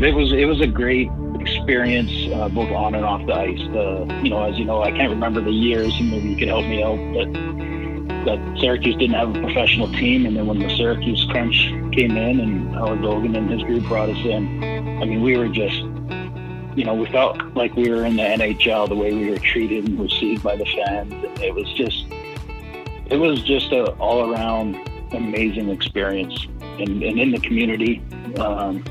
but it was it was a great experience, uh, both on and off the ice. The you know, as you know, I can't remember the years, maybe you could help me out, but that Syracuse didn't have a professional team, and then when the Syracuse Crunch came in, and Howard Dolgan and his group brought us in, I mean, we were just, you know, we felt like we were in the NHL the way we were treated and received by the fans. It was just, it was just a all around amazing experience, and, and in the community, um,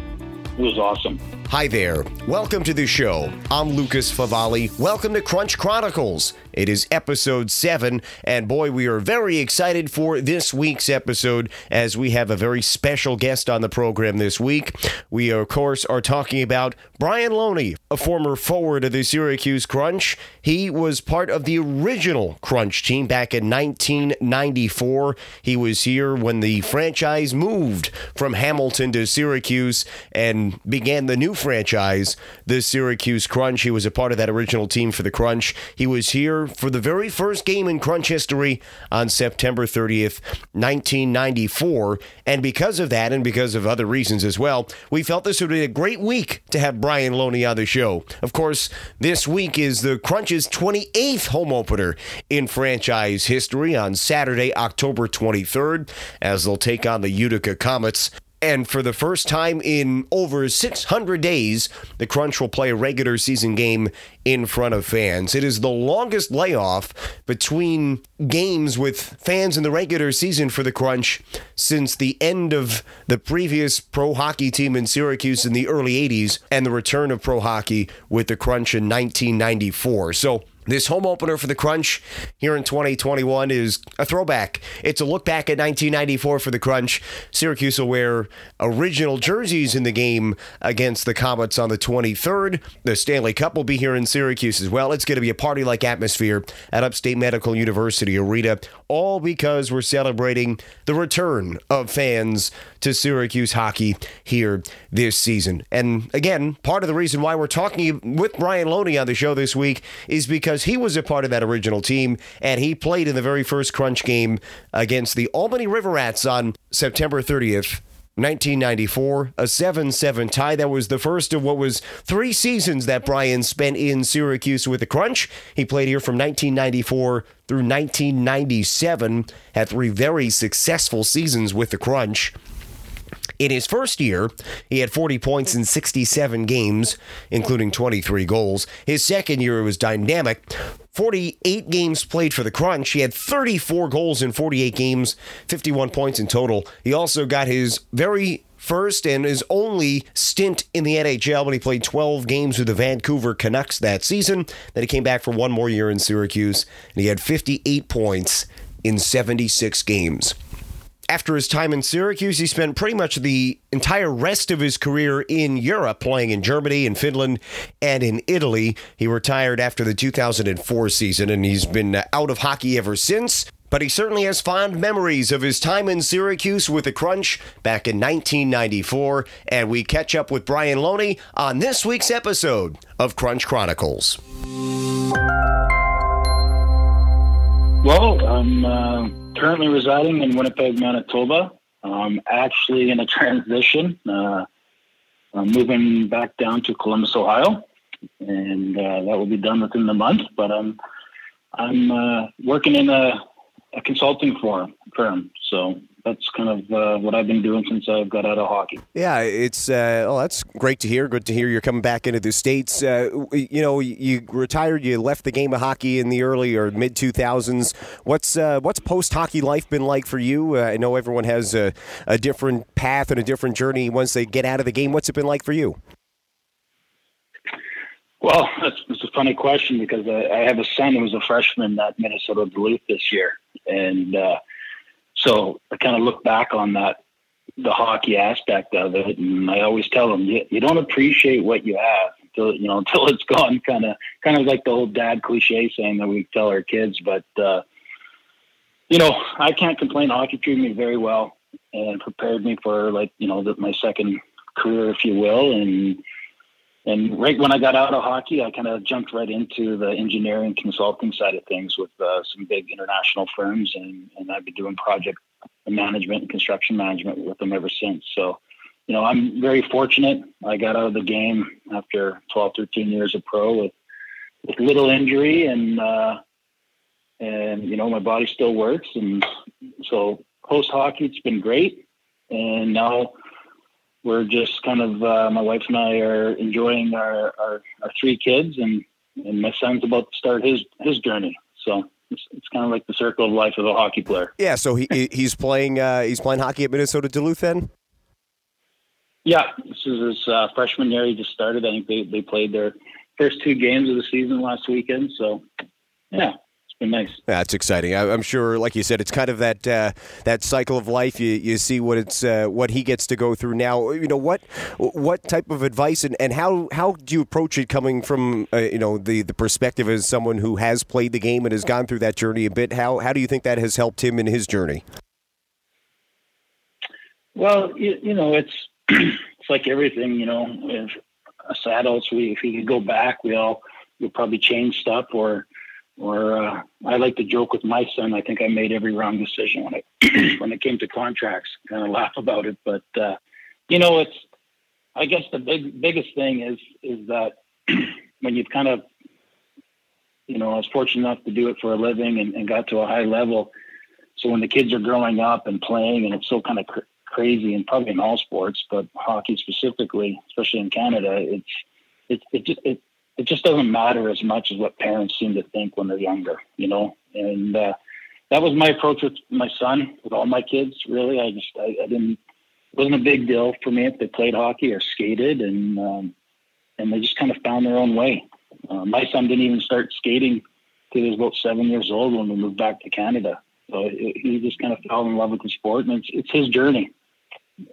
was awesome. Hi there. Welcome to the show. I'm Lucas Favali. Welcome to Crunch Chronicles. It is episode seven, and boy, we are very excited for this week's episode as we have a very special guest on the program this week. We, of course, are talking about Brian Loney, a former forward of the Syracuse Crunch. He was part of the original Crunch team back in 1994. He was here when the franchise moved from Hamilton to Syracuse and began the new franchise, the Syracuse Crunch. He was a part of that original team for the Crunch. He was here for the very first game in Crunch history on September 30th, 1994. And because of that, and because of other reasons as well, we felt this would be a great week to have Brian Loney on the show. Of course, this week is the Crunch's 28th home opener in franchise history on Saturday, October 23rd, as they'll take on the Utica Comets. And for the first time in over 600 days, the Crunch will play a regular season game in front of fans. It is the longest layoff between games with fans in the regular season for the Crunch since the end of the previous pro hockey team in Syracuse in the early 80s and the return of pro hockey with the Crunch in 1994. So, this home opener for the Crunch here in 2021 is a throwback. It's a look back at 1994 for the Crunch. Syracuse will wear original jerseys in the game against the Comets on the 23rd. The Stanley Cup will be here in Syracuse as well. It's going to be a party like atmosphere at Upstate Medical University Arena, all because we're celebrating the return of fans to Syracuse hockey here this season. And again, part of the reason why we're talking with Brian Loney on the show this week is because he was a part of that original team and he played in the very first crunch game against the Albany River Rats on September 30th. 1994, a 7 7 tie. That was the first of what was three seasons that Brian spent in Syracuse with the Crunch. He played here from 1994 through 1997, had three very successful seasons with the Crunch. In his first year, he had 40 points in 67 games, including 23 goals. His second year was dynamic. 48 games played for the Crunch. He had 34 goals in 48 games, 51 points in total. He also got his very first and his only stint in the NHL when he played 12 games with the Vancouver Canucks that season. Then he came back for one more year in Syracuse, and he had 58 points in 76 games. After his time in Syracuse, he spent pretty much the entire rest of his career in Europe, playing in Germany, in Finland, and in Italy. He retired after the 2004 season, and he's been out of hockey ever since. But he certainly has fond memories of his time in Syracuse with the Crunch back in 1994. And we catch up with Brian Loney on this week's episode of Crunch Chronicles. Well, I'm uh, currently residing in Winnipeg, Manitoba. I'm actually in a transition. Uh, I'm moving back down to Columbus, Ohio, and uh, that will be done within the month. But I'm I'm uh, working in a, a consulting firm, firm, so that's kind of uh, what I've been doing since I got out of hockey. Yeah, it's uh, oh, that's great to hear. Good to hear you're coming back into the states. Uh, you know, you retired, you left the game of hockey in the early or mid 2000s. What's uh, what's post hockey life been like for you? Uh, I know everyone has a, a different path and a different journey once they get out of the game. What's it been like for you? Well, that's, that's a funny question because I, I have a son who was a freshman at Minnesota Duluth this year, and uh, so I kind of look back on that, the hockey aspect of it, and I always tell them you, you don't appreciate what you have until you know until it's gone. Kind of, kind of like the old dad cliche saying that we tell our kids. But uh, you know, I can't complain. Hockey treated me very well and prepared me for like you know the, my second career, if you will, and and right when I got out of hockey, I kind of jumped right into the engineering consulting side of things with uh, some big international firms, and, and I've been doing project management and construction management with them ever since. So you know, I'm very fortunate. I got out of the game after 12, 13 years of pro with, with little injury and, uh, and, you know, my body still works. And so post hockey, it's been great. And now we're just kind of, uh, my wife and I are enjoying our, our, our three kids and, and my son's about to start his, his journey. So it's, it's kind of like the circle of life of a hockey player. Yeah. So he, he's playing, uh, he's playing hockey at Minnesota Duluth then? Yeah, this is his uh, freshman year. He just started. I think they, they played their first two games of the season last weekend. So, yeah, been nice. That's exciting. I, am sure, like you said, it's kind of that uh, that cycle of life. You, you see what it's uh, what he gets to go through now. You know what what type of advice and, and how how do you approach it coming from uh, you know the the perspective as someone who has played the game and has gone through that journey a bit. How how do you think that has helped him in his journey? Well, you, you know, it's it's like everything, you know. If us adults, we if we could go back, we all would probably change stuff. Or, or uh, I like to joke with my son. I think I made every wrong decision when it when it came to contracts. Kind of laugh about it, but uh, you know, it's. I guess the big biggest thing is is that when you've kind of, you know, I was fortunate enough to do it for a living and, and got to a high level. So when the kids are growing up and playing, and it's so kind of cr- crazy, and probably in all sports, but hockey specifically, especially in Canada, it's it it it, it just doesn't matter as much as what parents seem to think when they're younger, you know. And uh, that was my approach with my son, with all my kids. Really, I just I, I didn't it wasn't a big deal for me if they played hockey or skated, and um, and they just kind of found their own way. Uh, my son didn't even start skating till he was about seven years old when we moved back to Canada. So it, he just kind of fell in love with the sport, and it's it's his journey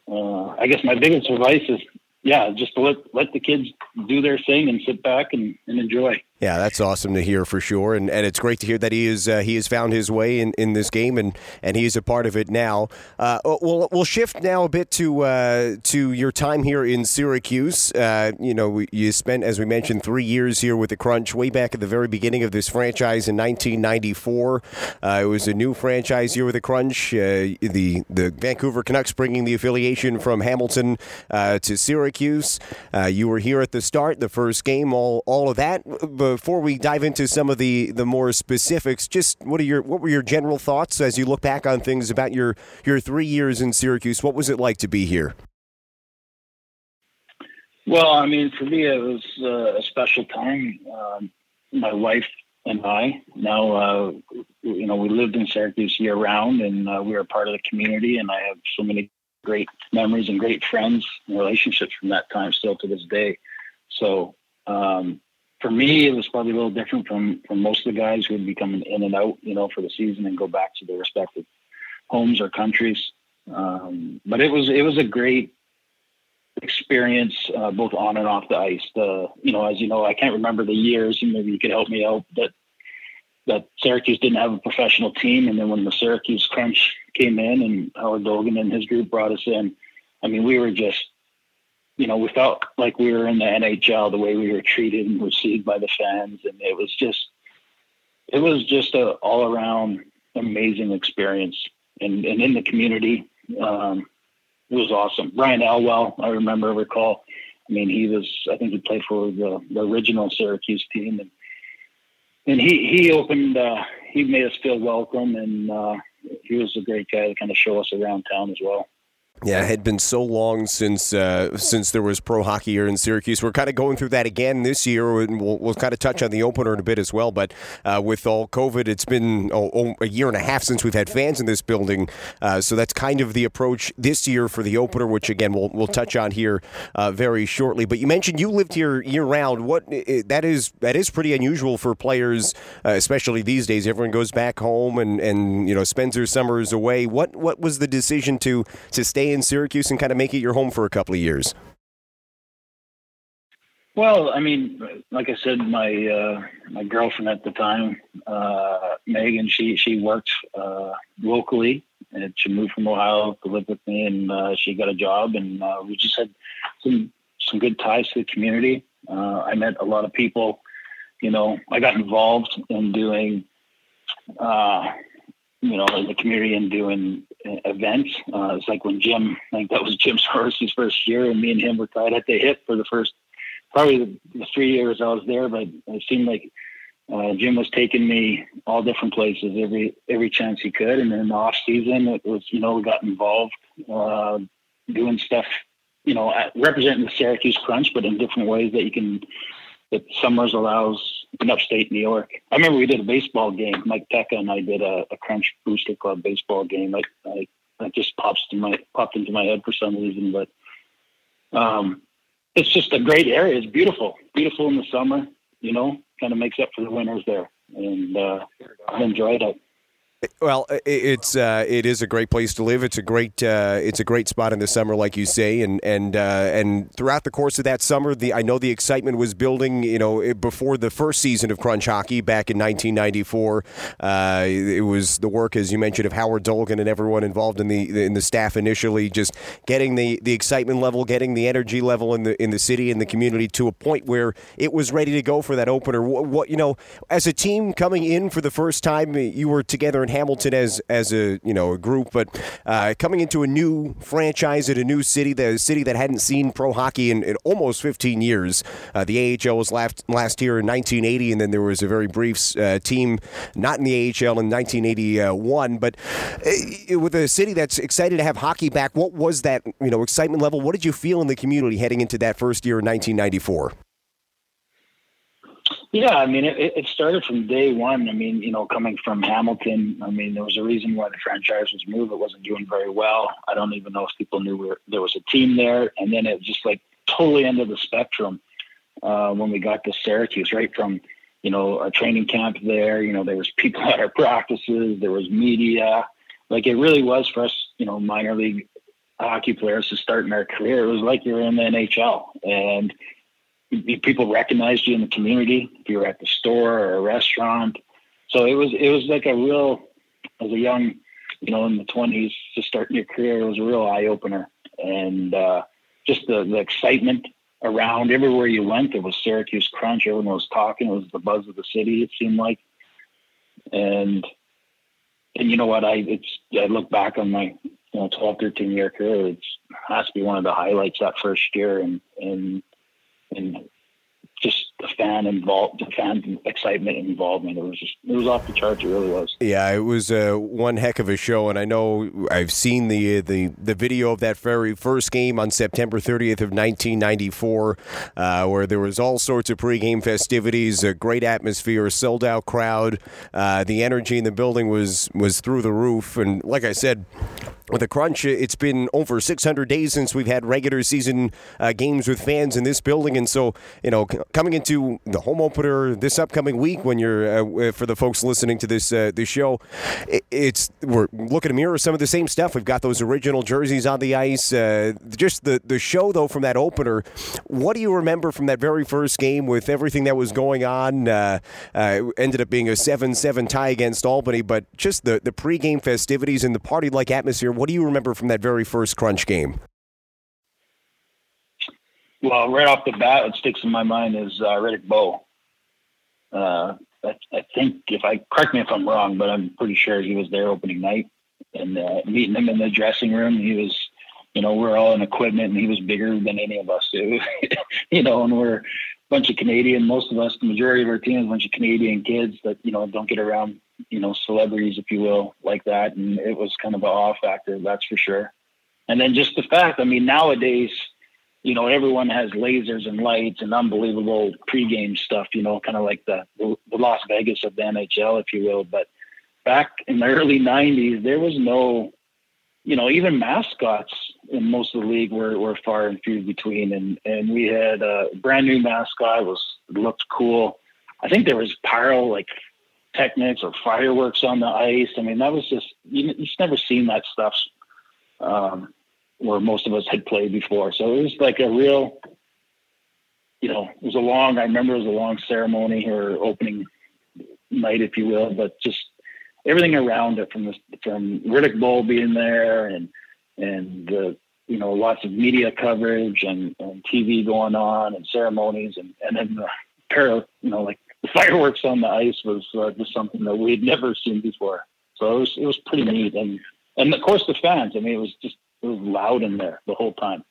uh, I guess my biggest advice is, yeah, just let let the kids do their thing and sit back and, and enjoy. Yeah, that's awesome to hear for sure, and and it's great to hear that he is uh, he has found his way in, in this game and and he is a part of it now. Uh, we'll we'll shift now a bit to uh, to your time here in Syracuse. Uh, you know, you spent as we mentioned three years here with the Crunch way back at the very beginning of this franchise in 1994. Uh, it was a new franchise here with the Crunch. Uh, the the Vancouver Canucks bringing the affiliation from Hamilton to Syracuse. you were here at the start, the first game, all all of that. But before we dive into some of the, the more specifics, just what are your what were your general thoughts as you look back on things about your your three years in Syracuse? What was it like to be here? Well, I mean, for me, it was uh, a special time. Um, my wife and I now, uh, you know, we lived in Syracuse year round, and uh, we were part of the community. And I have so many great memories and great friends and relationships from that time still to this day. So um, for me, it was probably a little different from from most of the guys who would be coming in and out, you know, for the season and go back to their respective homes or countries. Um, but it was it was a great experience, uh, both on and off the ice. The you know, as you know, I can't remember the years. Maybe you could help me out. That that Syracuse didn't have a professional team, and then when the Syracuse Crunch came in and Howard Dolgan and his group brought us in, I mean, we were just you know, we felt like we were in the NHL the way we were treated and received by the fans, and it was just, it was just a all around amazing experience, and and in the community, um, it was awesome. Brian Elwell, I remember, recall. I mean, he was, I think he played for the, the original Syracuse team, and and he he opened, uh, he made us feel welcome, and uh, he was a great guy to kind of show us around town as well. Yeah, it had been so long since uh, since there was pro hockey here in Syracuse. We're kind of going through that again this year, and we'll, we'll kind of touch on the opener in a bit as well. But uh, with all COVID, it's been oh, a year and a half since we've had fans in this building. Uh, so that's kind of the approach this year for the opener, which again we'll we'll touch on here uh, very shortly. But you mentioned you lived here year round. What that is that is pretty unusual for players, uh, especially these days. Everyone goes back home and, and you know spends their summers away. What what was the decision to to stay stay in Syracuse and kind of make it your home for a couple of years? Well, I mean, like I said, my uh, my girlfriend at the time, uh, Megan, she she worked uh, locally, and she moved from Ohio to live with me, and uh, she got a job, and uh, we just had some some good ties to the community. Uh, I met a lot of people. You know, I got involved in doing you know, the community and doing uh, events. Uh, it's like when Jim, I think that was Jim Sarosi's first year, and me and him were tied at the hip for the first probably the, three years I was there. But it seemed like uh, Jim was taking me all different places every every chance he could. And then in the off season, it was you know we got involved uh, doing stuff, you know, representing the Syracuse Crunch, but in different ways that you can that Summers allows in upstate New York. I remember we did a baseball game. Mike Peca and I did a, a Crunch Booster Club baseball game. Like I, that just pops to my popped into my head for some reason, but um, it's just a great area. It's beautiful, beautiful in the summer. You know, kind of makes up for the winters there, and uh, I've enjoyed it. Well, it's uh, it is a great place to live. It's a great uh, it's a great spot in the summer, like you say, and and uh, and throughout the course of that summer, the I know the excitement was building. You know, before the first season of Crunch Hockey back in 1994, uh, it was the work, as you mentioned, of Howard Dolgan and everyone involved in the in the staff initially, just getting the, the excitement level, getting the energy level in the in the city and the community to a point where it was ready to go for that opener. What, what you know, as a team coming in for the first time, you were together in Hamilton as as a you know a group, but uh, coming into a new franchise at a new city, the city that hadn't seen pro hockey in, in almost 15 years. Uh, the AHL was last last year in 1980, and then there was a very brief uh, team not in the AHL in 1981. But uh, with a city that's excited to have hockey back, what was that you know excitement level? What did you feel in the community heading into that first year in 1994? Yeah, I mean, it, it started from day one. I mean, you know, coming from Hamilton, I mean, there was a reason why the franchise was moved. It wasn't doing very well. I don't even know if people knew we were, there was a team there. And then it just like totally end of the spectrum uh, when we got to Syracuse, right from, you know, a training camp there. You know, there was people at our practices, there was media. Like it really was for us, you know, minor league hockey players to start in our career. It was like you're in the NHL. And people recognized you in the community if you were at the store or a restaurant. So it was it was like a real as a young, you know, in the twenties to start your career, it was a real eye opener. And uh, just the, the excitement around everywhere you went, there was Syracuse Crunch, everyone was talking, it was the buzz of the city, it seemed like. And and you know what, I it's I look back on my you know 12, 13 year career, it's has to be one of the highlights that first year and and and just the fan involved, the fan excitement and involvement. It was just, it was off the charts. It really was. Yeah, it was uh, one heck of a show, and I know I've seen the the the video of that very first game on September 30th of 1994, uh, where there was all sorts of pregame festivities, a great atmosphere, a sold out crowd. Uh, the energy in the building was was through the roof, and like I said with a crunch. It's been over 600 days since we've had regular season uh, games with fans in this building, and so you know, coming into the home opener this upcoming week, when you're uh, for the folks listening to this uh, this show, it's we're looking to mirror some of the same stuff. We've got those original jerseys on the ice. Uh, just the the show though from that opener. What do you remember from that very first game with everything that was going on? Uh, uh, ended up being a seven-seven tie against Albany, but just the the pregame festivities and the party-like atmosphere what do you remember from that very first Crunch game? Well, right off the bat, what sticks in my mind is uh, Riddick Bowe. Uh, I, I, think if I correct me if I'm wrong, but I'm pretty sure he was there opening night and uh, meeting him in the dressing room. He was, you know, we're all in equipment, and he was bigger than any of us. Too, you know, and we're a bunch of Canadian. Most of us, the majority of our team, is a bunch of Canadian kids that you know don't get around you know, celebrities, if you will, like that. And it was kind of an awe factor, that's for sure. And then just the fact, I mean, nowadays, you know, everyone has lasers and lights and unbelievable pregame stuff, you know, kind of like the, the Las Vegas of the NHL, if you will. But back in the early 90s, there was no, you know, even mascots in most of the league were, were far and few between. And, and we had a brand new mascot, was looked cool. I think there was pyro like techniques or fireworks on the ice. I mean, that was just you, you've never seen that stuff um, where most of us had played before. So it was like a real, you know, it was a long. I remember it was a long ceremony or opening night, if you will, but just everything around it from the from Riddick Bowe being there and and the you know lots of media coverage and, and TV going on and ceremonies and and then the pair of you know like the fireworks on the ice was uh, just something that we had never seen before. So it was it was pretty neat, and and of course the fans. I mean, it was just it was loud in there the whole time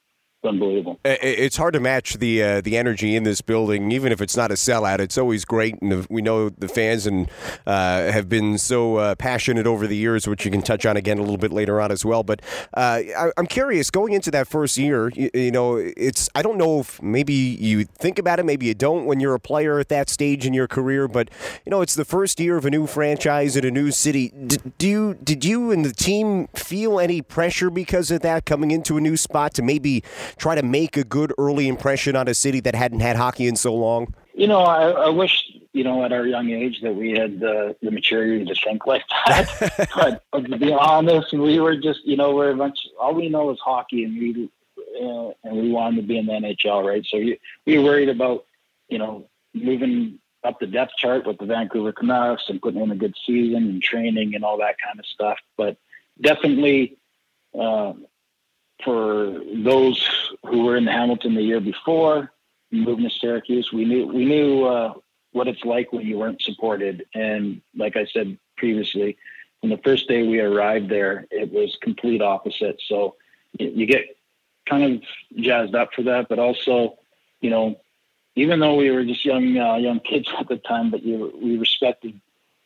unbelievable. It's hard to match the uh, the energy in this building, even if it's not a sellout. It's always great, and we know the fans and uh, have been so uh, passionate over the years, which you can touch on again a little bit later on as well. But uh, I, am curious, going into that first year, you, you, know, it's I don't know if maybe you think about it, maybe you don't when you're a player at that stage in your career, but you know, it's the first year of a new franchise in a new city. Do you did you and the team feel any pressure because of that coming into a new spot to maybe try to make a good early impression on a city that hadn't had hockey in so long? You know, I, I wish you know at our young age that we had the, the maturity to think like that. but to be honest, we were just you know we're a bunch. All we know is hockey, and we uh, and we wanted to be in the NHL, right? So we, we were worried about you know moving up the depth chart with the Vancouver Canucks and putting in a good season and training and all that kind of stuff. But definitely, uh, for those who were in Hamilton the year before, moving to Syracuse, we knew we knew uh, what it's like when you weren't supported. And like I said previously, from the first day we arrived there, it was complete opposite. So you get kind of jazzed up for that, but also, you know, even though we were just young uh, young kids at the time, but you, we respected,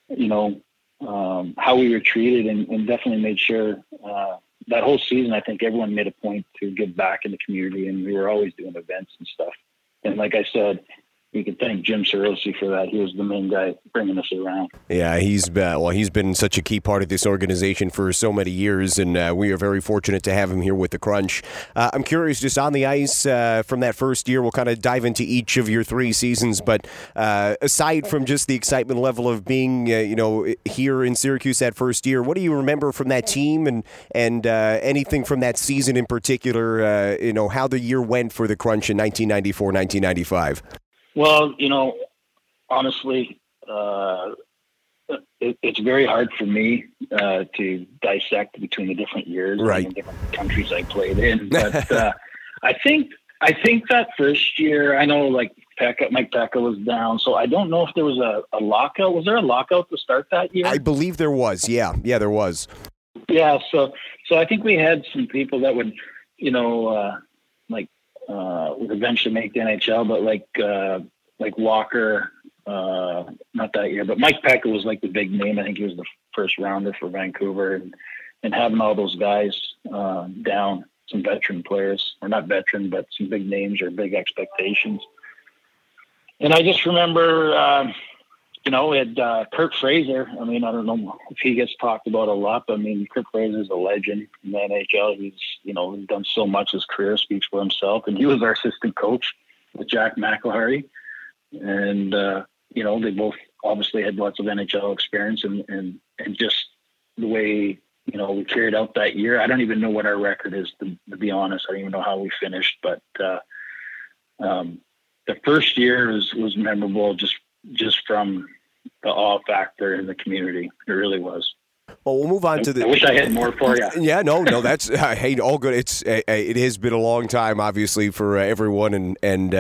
you know, um, how we were treated, and, and definitely made sure uh, that whole season, I think everyone made a point to give back in the community, and we were always doing events and stuff. And like I said, you can thank Jim Sarosi for that. He was the main guy bringing us around. Yeah, he's been, well, he's been such a key part of this organization for so many years, and uh, we are very fortunate to have him here with the Crunch. Uh, I'm curious, just on the ice uh, from that first year, we'll kind of dive into each of your three seasons. But uh, aside from just the excitement level of being, uh, you know, here in Syracuse that first year, what do you remember from that team, and and uh, anything from that season in particular? you know, how the year went for the Crunch in 1994, 1995. Well, you know, honestly, uh, it, it's very hard for me uh, to dissect between the different years right. and the different countries I played in. But uh, I think I think that first year, I know like Peca, Mike Peca was down, so I don't know if there was a, a lockout. Was there a lockout to start that year? I believe there was. Yeah, yeah, there was. Yeah, so so I think we had some people that would, you know, uh, like uh, would eventually make the NHL, but like uh, like Walker, uh, not that year, but Mike Peca was like the big name. I think he was the first rounder for Vancouver, and and having all those guys uh, down, some veteran players, or not veteran, but some big names or big expectations. And I just remember, uh, you know, we had uh, Curt Fraser. I mean, I don't know if he gets talked about a lot, but I mean, Curt Fraser is a legend in the NHL. He's, you know, he's done so much. His career speaks for himself. And he was our assistant coach with Jack McIlhargey. And, uh, you know, they both obviously had lots of NHL experience and, and, and just the way, you know, we carried out that year. I don't even know what our record is, to, to be honest. I don't even know how we finished, but, uh, um, the first year was, was memorable just just from the awe factor in the community. It really was. Well, we'll move on to the. I wish I had more for you. Yeah, no, no, that's uh, hey, all good. It's uh, uh, it has been a long time, obviously, for uh, everyone, and and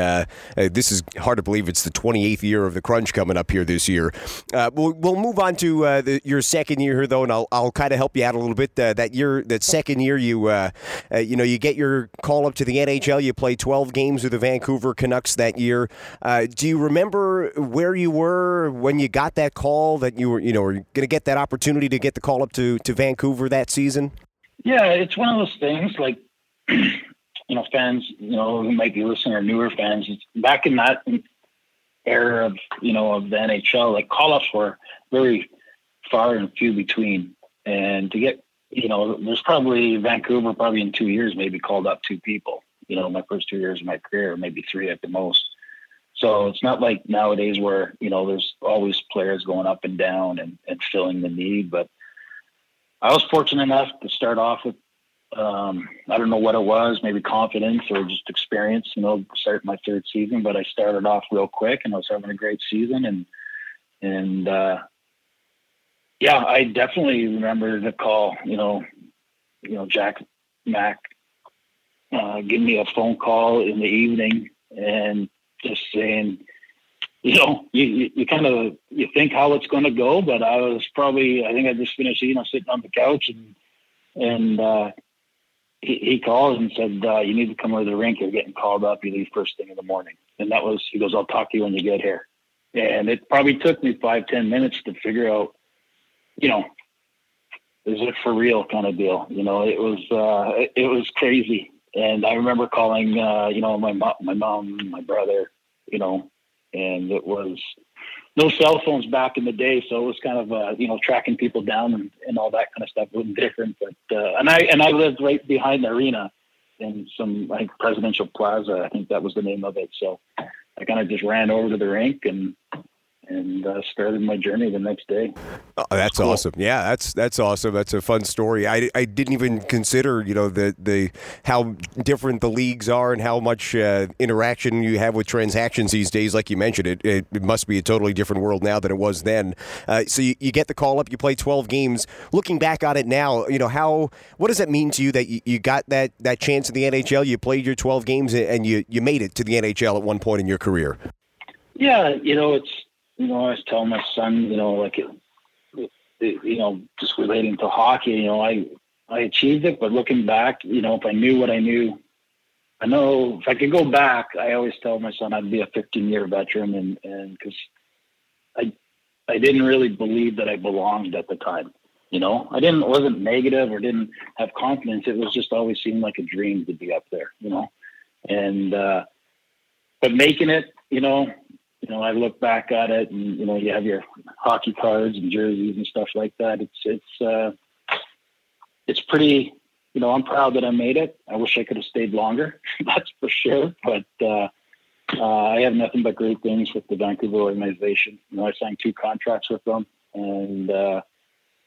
this is hard to believe. It's the 28th year of the crunch coming up here this year. we'll we'll move on to the, your second year here, though, and I'll I'll kind of help you out a little bit. that year, that second year, you you know you get your call up to the NHL. You play 12 games with the Vancouver Canucks that year. do you remember where you were when you got that call that you were you know were going to get that opportunity to get the call up to, to Vancouver that season? Yeah, it's one of those things like, you know, fans, you know, who might be listening or newer fans, back in that era of, you know, of the NHL, like call ups were very far and few between. And to get, you know, there's probably Vancouver, probably in two years, maybe called up two people, you know, my first two years of my career, maybe three at the most. So it's not like nowadays where, you know, there's always players going up and down and, and filling the need. But I was fortunate enough to start off with, um, I don't know what it was, maybe confidence or just experience, you know, start my third season, but I started off real quick and I was having a great season. And, and, uh, yeah, I definitely remember the call, you know, you know, Jack Mac, uh, give me a phone call in the evening and just saying, you know, you, you, kind of you think how it's going to go, but I was probably I think I just finished, you know, sitting on the couch and and uh, he, he called and said, uh, "You need to come over to the rink. You're getting called up. You leave first thing in the morning." And that was he goes, "I'll talk to you when you get here." And it probably took me five ten minutes to figure out, you know, is it for real kind of deal. You know, it was uh, it, it was crazy. And I remember calling, uh, you know, my mom, my mom, my brother, you know, and it was no cell phones back in the day, so it was kind of uh, you know tracking people down and, and all that kind of stuff was different. But uh, and I and I lived right behind the arena in some like Presidential Plaza, I think that was the name of it. So I kind of just ran over to the rink and and uh, started my journey the next day. Oh, that's cool. awesome. Yeah, that's that's awesome. That's a fun story. I, I didn't even consider you know the the how different the leagues are and how much uh, interaction you have with transactions these days. Like you mentioned, it, it, it must be a totally different world now than it was then. Uh, so you, you get the call up, you play twelve games. Looking back on it now, you know how what does that mean to you that you, you got that that chance in the NHL? You played your twelve games and you you made it to the NHL at one point in your career. Yeah, you know it's you know, I was telling my son, you know, like, it, it, you know, just relating to hockey, you know, I, I achieved it, but looking back, you know, if I knew what I knew, I know if I could go back, I always tell my son I'd be a 15 year veteran and, and cause I, I didn't really believe that I belonged at the time. You know, I didn't, wasn't negative or didn't have confidence. It was just always seemed like a dream to be up there, you know, and, uh, but making it, you know, you know, I look back at it and, you know, you have your hockey cards and jerseys and stuff like that. It's, it's, uh, it's pretty, you know, I'm proud that I made it. I wish I could have stayed longer. That's for sure. But, uh, uh, I have nothing but great things with the Vancouver organization. You know, I signed two contracts with them and, uh,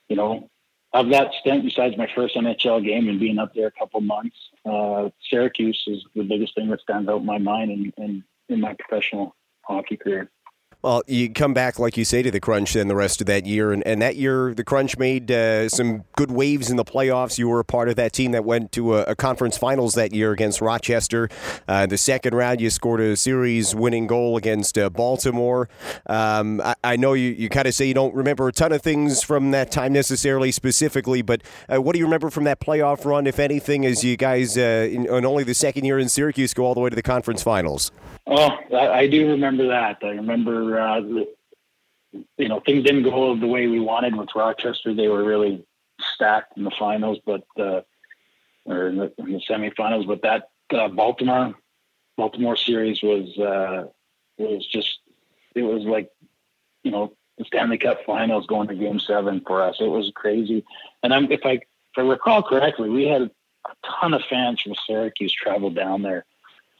you know, of that stint, besides my first NHL game and being up there a couple months, uh, Syracuse is the biggest thing that stands out in my mind and, and in my professional hockey career. Well, you come back, like you say, to the Crunch then the rest of that year. And, and that year, the Crunch made uh, some good waves in the playoffs. You were a part of that team that went to a, a conference finals that year against Rochester. Uh, the second round, you scored a series winning goal against uh, Baltimore. Um, I, I, know you, you kind of say you don't remember a ton of things from that time necessarily specifically, but uh, what do you remember from that playoff run, if anything, as you guys, uh, in, in only the second year in Syracuse, go all the way to the conference finals? Oh, I, I do remember that. I remember, you know, things didn't go the way we wanted with Rochester. They were really stacked in the finals, but uh, or in the, in the semifinals. But that uh, Baltimore Baltimore series was uh, was just it was like you know the Stanley Cup Finals going to Game Seven for us. It was crazy. And I'm, if I if I recall correctly, we had a ton of fans from Syracuse travel down there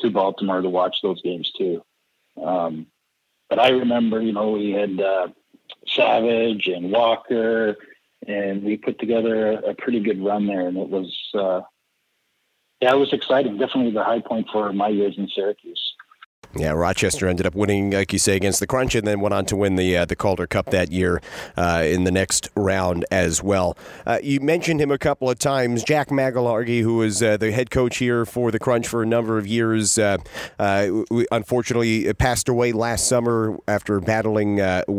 to Baltimore to watch those games too. Um, but I remember, you know, we had uh, Savage and Walker, and we put together a, a, pretty good run there, and it was, uh, yeah, it was exciting. Definitely the high point for my years in Syracuse. Yeah, Rochester ended up winning, like you say, against the Crunch, and then went on to win the uh, the Calder Cup that year uh, in the next round as well. Uh, you mentioned him a couple of times, Jack McIlhargey, who was uh, the head coach here for the Crunch for a number of years. Uh, uh, unfortunately, passed away last summer after battling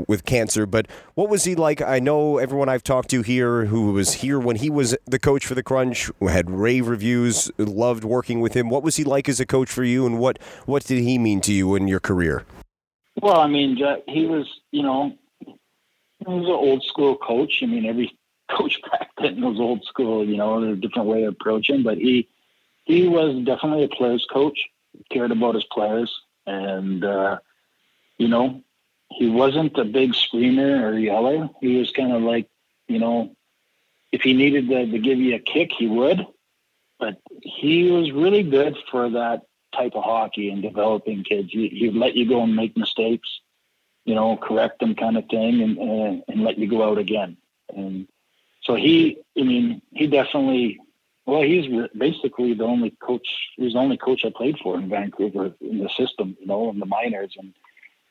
with cancer. But what was he like? I know everyone I've talked to here who was here when he was the coach for the Crunch had rave reviews, loved working with him. What was he like as a coach for you, and what what did he mean? To you in your career? Well, I mean, he was, you know, he was an old school coach. I mean, every coach back then was old school, you know, a different way of approaching, but he, he was definitely a player's coach, cared about his players. And, uh, you know, he wasn't a big screamer or yeller. He was kind of like, you know, if he needed to, to give you a kick, he would. But he was really good for that type of hockey and developing kids. He, he'd let you go and make mistakes, you know, correct them kind of thing and, and, and let you go out again. And so he, I mean, he definitely, well, he's basically the only coach, he's the only coach I played for in Vancouver in the system, you know, in the minors. And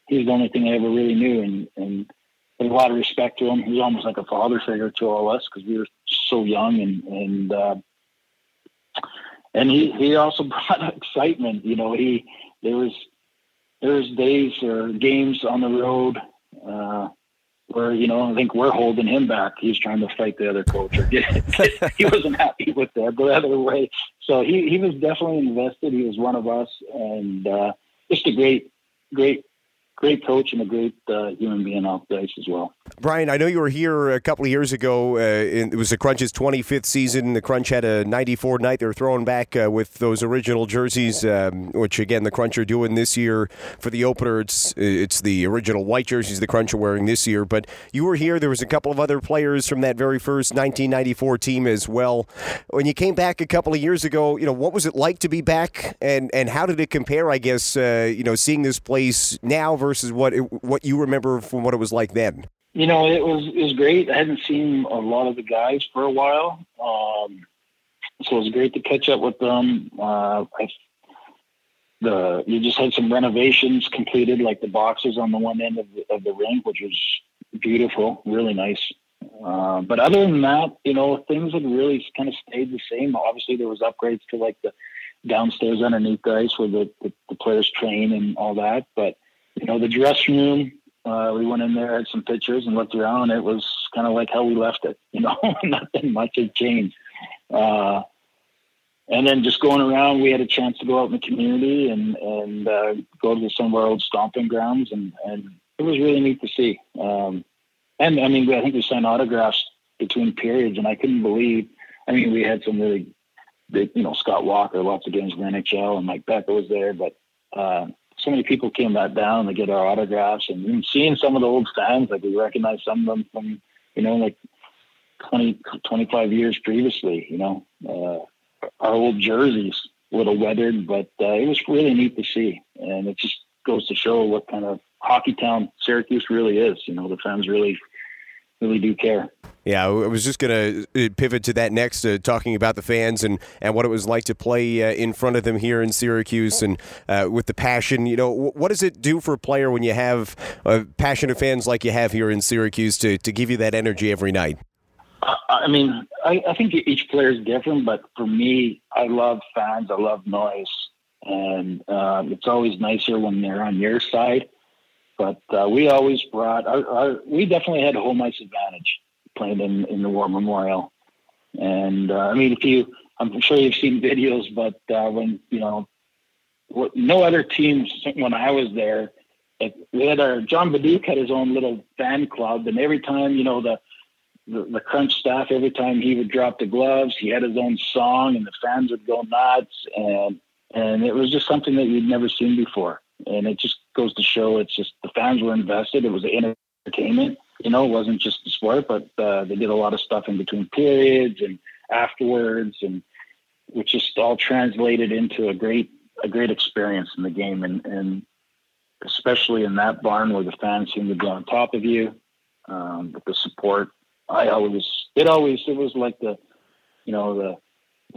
he's the only thing I ever really knew. And, and a lot of respect to him. He's almost like a father figure to all us because we were so young and, and, uh, and he he also brought excitement. You know, he there was there was days or games on the road uh, where you know I think we're holding him back. He's trying to fight the other coach, or get, he wasn't happy with that the other way. So he he was definitely invested. He was one of us, and uh, just a great great great coach and a great uh, human being off the ice as well. Brian, I know you were here a couple of years ago. Uh, in, it was the Crunch's 25th season. The Crunch had a 94 night. They were throwing back uh, with those original jerseys, um, which again the Crunch are doing this year for the opener. It's it's the original white jerseys the Crunch are wearing this year. But you were here. There was a couple of other players from that very first 1994 team as well. When you came back a couple of years ago, you know what was it like to be back, and and how did it compare? I guess uh, you know seeing this place now versus versus what it, what you remember from what it was like then? You know, it was it was great. I hadn't seen a lot of the guys for a while, um, so it was great to catch up with them. Uh, I, the you just had some renovations completed, like the boxes on the one end of the, of the rink, which was beautiful, really nice. Uh, but other than that, you know, things had really kind of stayed the same. Obviously, there was upgrades to like the downstairs underneath the ice where the, the, the players train and all that. But you know, the dressing room, uh, we went in there, had some pictures and looked around. It was kind of like how we left it, you know, nothing much had changed. Uh, and then just going around, we had a chance to go out in the community and, and, uh, go to some of our old stomping grounds. And, and it was really neat to see. Um, and I mean, I think we signed autographs between periods and I couldn't believe, I mean, we had some really big, you know, Scott Walker, lots of games in the NHL and Mike Peca was there, but, uh, so many people came back down to get our autographs and seeing some of the old fans, like we recognize some of them from, you know, like 20, 25 years previously, you know, uh, our old jerseys, a little weathered, but uh, it was really neat to see. And it just goes to show what kind of hockey town Syracuse really is. You know, the fans really, really do care. Yeah, I was just going to uh, pivot to that next, uh, talking about the fans and, and what it was like to play uh, in front of them here in Syracuse and uh, with the passion. You know, what does it do for a player when you have uh, passionate fans like you have here in Syracuse to, to give you that energy every night? I mean, I, I think each player is different, but for me, I love fans. I love noise. And uh, it's always nicer when they're on your side. But we always brought, our, our, we definitely had a home ice advantage playing in, in the War Memorial. And uh, I mean, if you, I'm sure you've seen videos, but uh, when you know, what, no other teams when I was there, like we had our John Badduke had his own little fan club, and every time you know the, the the crunch staff, every time he would drop the gloves, he had his own song, and the fans would go nuts, and and it was just something that you'd never seen before, and it just goes to show it's just the fans were invested. It was entertainment, you know, it wasn't just the sport, but uh, they did a lot of stuff in between periods and afterwards, and which just all translated into a great a great experience in the game, and and especially in that barn where the fans seem to be on top of you, um, with the support. I always it always it was like the you know the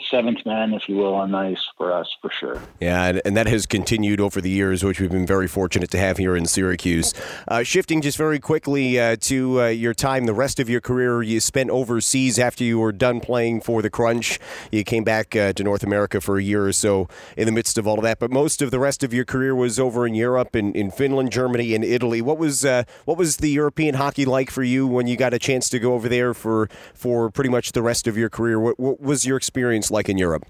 seventh man, if you will, on ice for us for sure. Yeah, and, and, that has continued over the years, which we've been very fortunate to have here in Syracuse. Uh, shifting just very quickly uh, to uh, your time, the rest of your career you spent overseas after you were done playing for the Crunch. You came back uh, to North America for a year or so in the midst of all of that, but most of the rest of your career was over in Europe, in, in Finland, Germany, and Italy. What was uh, what was the European hockey like for you when you got a chance to go over there for for pretty much the rest of your career? What, what was your experience? Experience like in Europe?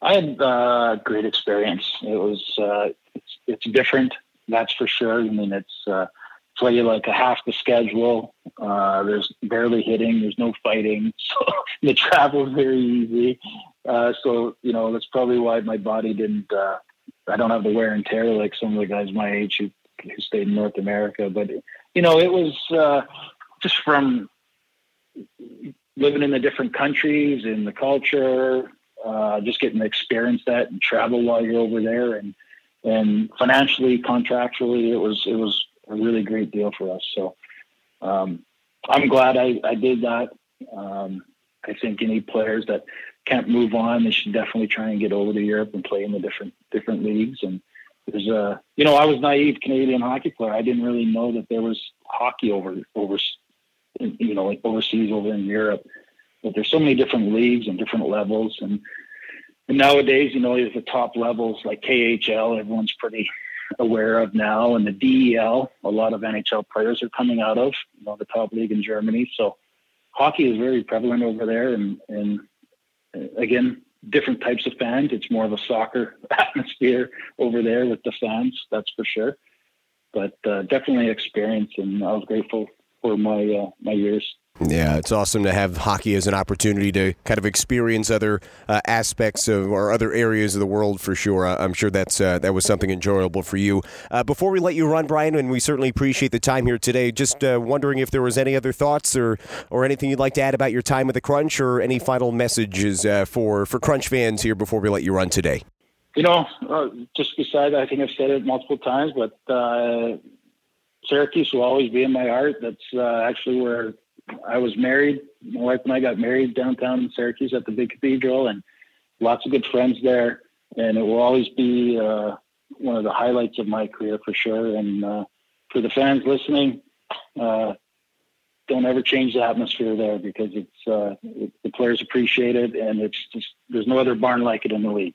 I had a uh, great experience. It was uh, it's, it's different, that's for sure. I mean, it's uh, play like a half the schedule. Uh, there's barely hitting. There's no fighting, so the travel is very easy. Uh, so you know that's probably why my body didn't. Uh, I don't have the wear and tear like some of the guys my age who, who stayed in North America. But you know, it was uh, just from living in the different countries and the culture, uh, just getting to experience that and travel while you're over there, and and financially, contractually, it was it was a really great deal for us. So um, I'm glad I, I did that. Um, I think any players that can't move on, they should definitely try and get over to Europe and play in the different different leagues. And there's a, you know, I was naive Canadian hockey player. I didn't really know that there was hockey over over you know, like overseas over in Europe. But there's so many different leagues and different levels, and and nowadays, you know, there's the top levels like KHL. Everyone's pretty aware of now, and the DEL. A lot of NHL players are coming out of, you know, the top league in Germany. So hockey is very prevalent over there, and and uh, again, different types of fans. It's more of a soccer atmosphere over there with the fans, that's for sure. But uh, definitely experience, and I was grateful for my uh, my years. Yeah, it's awesome to have hockey as an opportunity to kind of experience other uh, aspects of or other areas of the world for sure. I'm sure that's uh, that was something enjoyable for you. Uh, before we let you run, Brian, and we certainly appreciate the time here today. Just uh, wondering if there was any other thoughts or or anything you'd like to add about your time with the Crunch, or any final messages uh, for for Crunch fans here before we let you run today. You know, uh, just beside, I think I've said it multiple times, but Syracuse will always be in my heart. That's actually where I was married. My wife and I got married downtown in Syracuse at the big cathedral, and lots of good friends there. And it will always be uh, one of the highlights of my career for sure. And uh, for the fans listening, uh, don't ever change the atmosphere there because it's uh, it, the players appreciate it, and it's just there's no other barn like it in the league.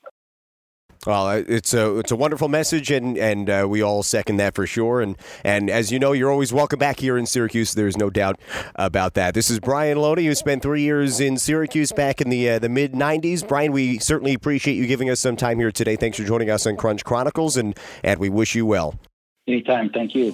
Well, it's a it's a wonderful message, and and uh, we all second that for sure. And and as you know, you're always welcome back here in Syracuse. There's no doubt about that. This is Brian Loney, who spent three years in Syracuse back in the uh, the mid '90s. Brian, we certainly appreciate you giving us some time here today. Thanks for joining us on Crunch Chronicles, and and we wish you well. Anytime. Thank you.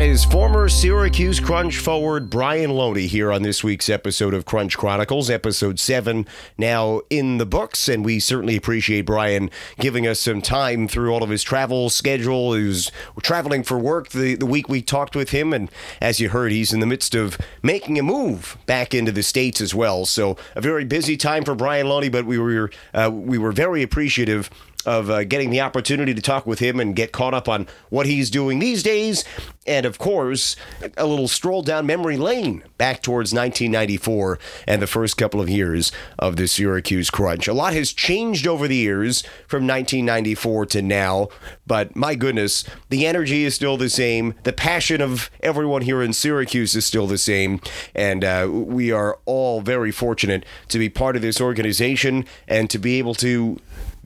That is former Syracuse Crunch forward Brian Loney here on this week's episode of Crunch Chronicles, episode seven, now in the books. And we certainly appreciate Brian giving us some time through all of his travel schedule. He was traveling for work the, the week we talked with him. And as you heard, he's in the midst of making a move back into the States as well. So a very busy time for Brian Loney, but we were, uh, we were very appreciative of uh, getting the opportunity to talk with him and get caught up on what he's doing these days. And of course, a little stroll down memory lane back towards 1994 and the first couple of years of the Syracuse Crunch. A lot has changed over the years from 1994 to now, but my goodness, the energy is still the same. The passion of everyone here in Syracuse is still the same. And uh, we are all very fortunate to be part of this organization and to be able to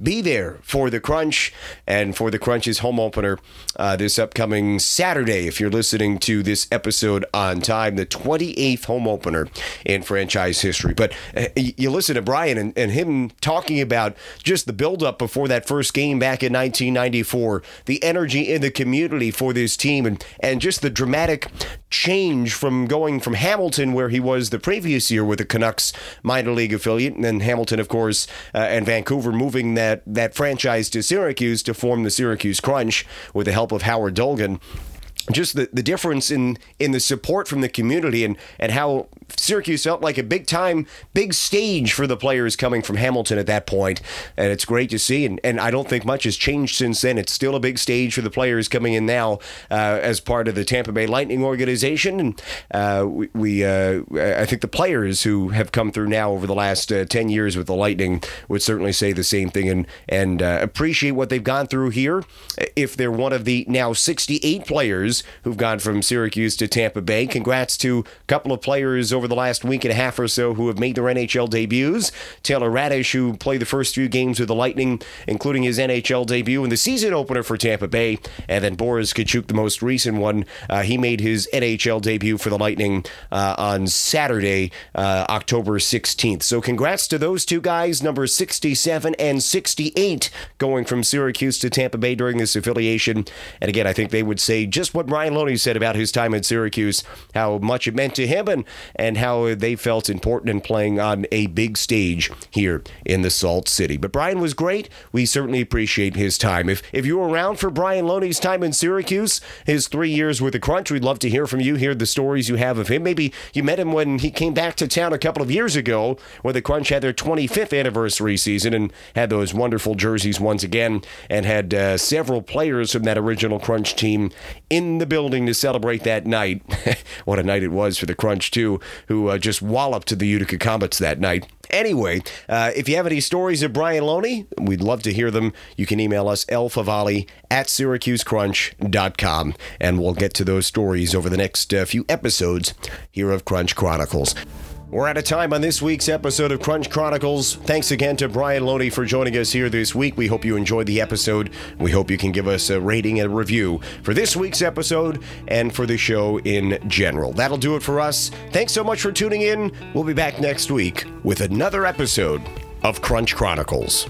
be there for the Crunch and for the Crunch's home opener uh, this upcoming Saturday. If you're listening to this episode on time, the 28th home opener in franchise history. But uh, you listen to Brian and, and him talking about just the buildup before that first game back in 1994, the energy in the community for this team, and, and just the dramatic change from going from Hamilton, where he was the previous year with the Canucks minor league affiliate, and then Hamilton, of course, uh, and Vancouver moving that, that franchise to Syracuse to form the Syracuse Crunch with the help of Howard Dolgan just the, the difference in in the support from the community and and how Syracuse felt like a big time big stage for the players coming from Hamilton at that point. And it's great to see. And, and I don't think much has changed since then. It's still a big stage for the players coming in now uh, as part of the Tampa Bay Lightning organization. And uh, we, we uh, I think the players who have come through now over the last uh, 10 years with the Lightning would certainly say the same thing and and uh, appreciate what they've gone through here. If they're one of the now 68 players players who've gone from Syracuse to Tampa Bay. Congrats to a couple of players over the last week and a half or so who have made their NHL debuts. Taylor Raddysh, who played the first few games with the Lightning, including his NHL debut in the season opener for Tampa Bay. And then Boris Katchouk, the most recent one, uh, he made his NHL debut for the Lightning uh, on Saturday, uh, October 16th. So congrats to those two guys, number 67 and 68, going from Syracuse to Tampa Bay during this affiliation. And again, I think they would say just what what Brian Loney said about his time at Syracuse, how much it meant to him, and, and how they felt important in playing on a big stage here in the Salt City. But Brian was great. We certainly appreciate his time. If, if you were around for Brian Loney's time in Syracuse, his three years with the Crunch, we'd love to hear from you, hear the stories you have of him. Maybe you met him when he came back to town a couple of years ago when the Crunch had their 25th anniversary season and had those wonderful jerseys once again and had uh, several players from that original Crunch team in the building to celebrate that night. what a night it was for the Crunch, too, who uh, just walloped the Utica Comets that night. Anyway, uh, if you have any stories of Brian Loney, we'd love to hear them. You can email us lfavali at syracusecrunch.com, and we'll get to those stories over the next uh, few episodes here of Crunch Chronicles. We're out of time on this week's episode of Crunch Chronicles. Thanks again to Brian Loney for joining us here this week. We hope you enjoyed the episode. We hope you can give us a rating and a review for this week's episode and for the show in general. That'll do it for us. Thanks so much for tuning in. We'll be back next week with another episode of Crunch Chronicles.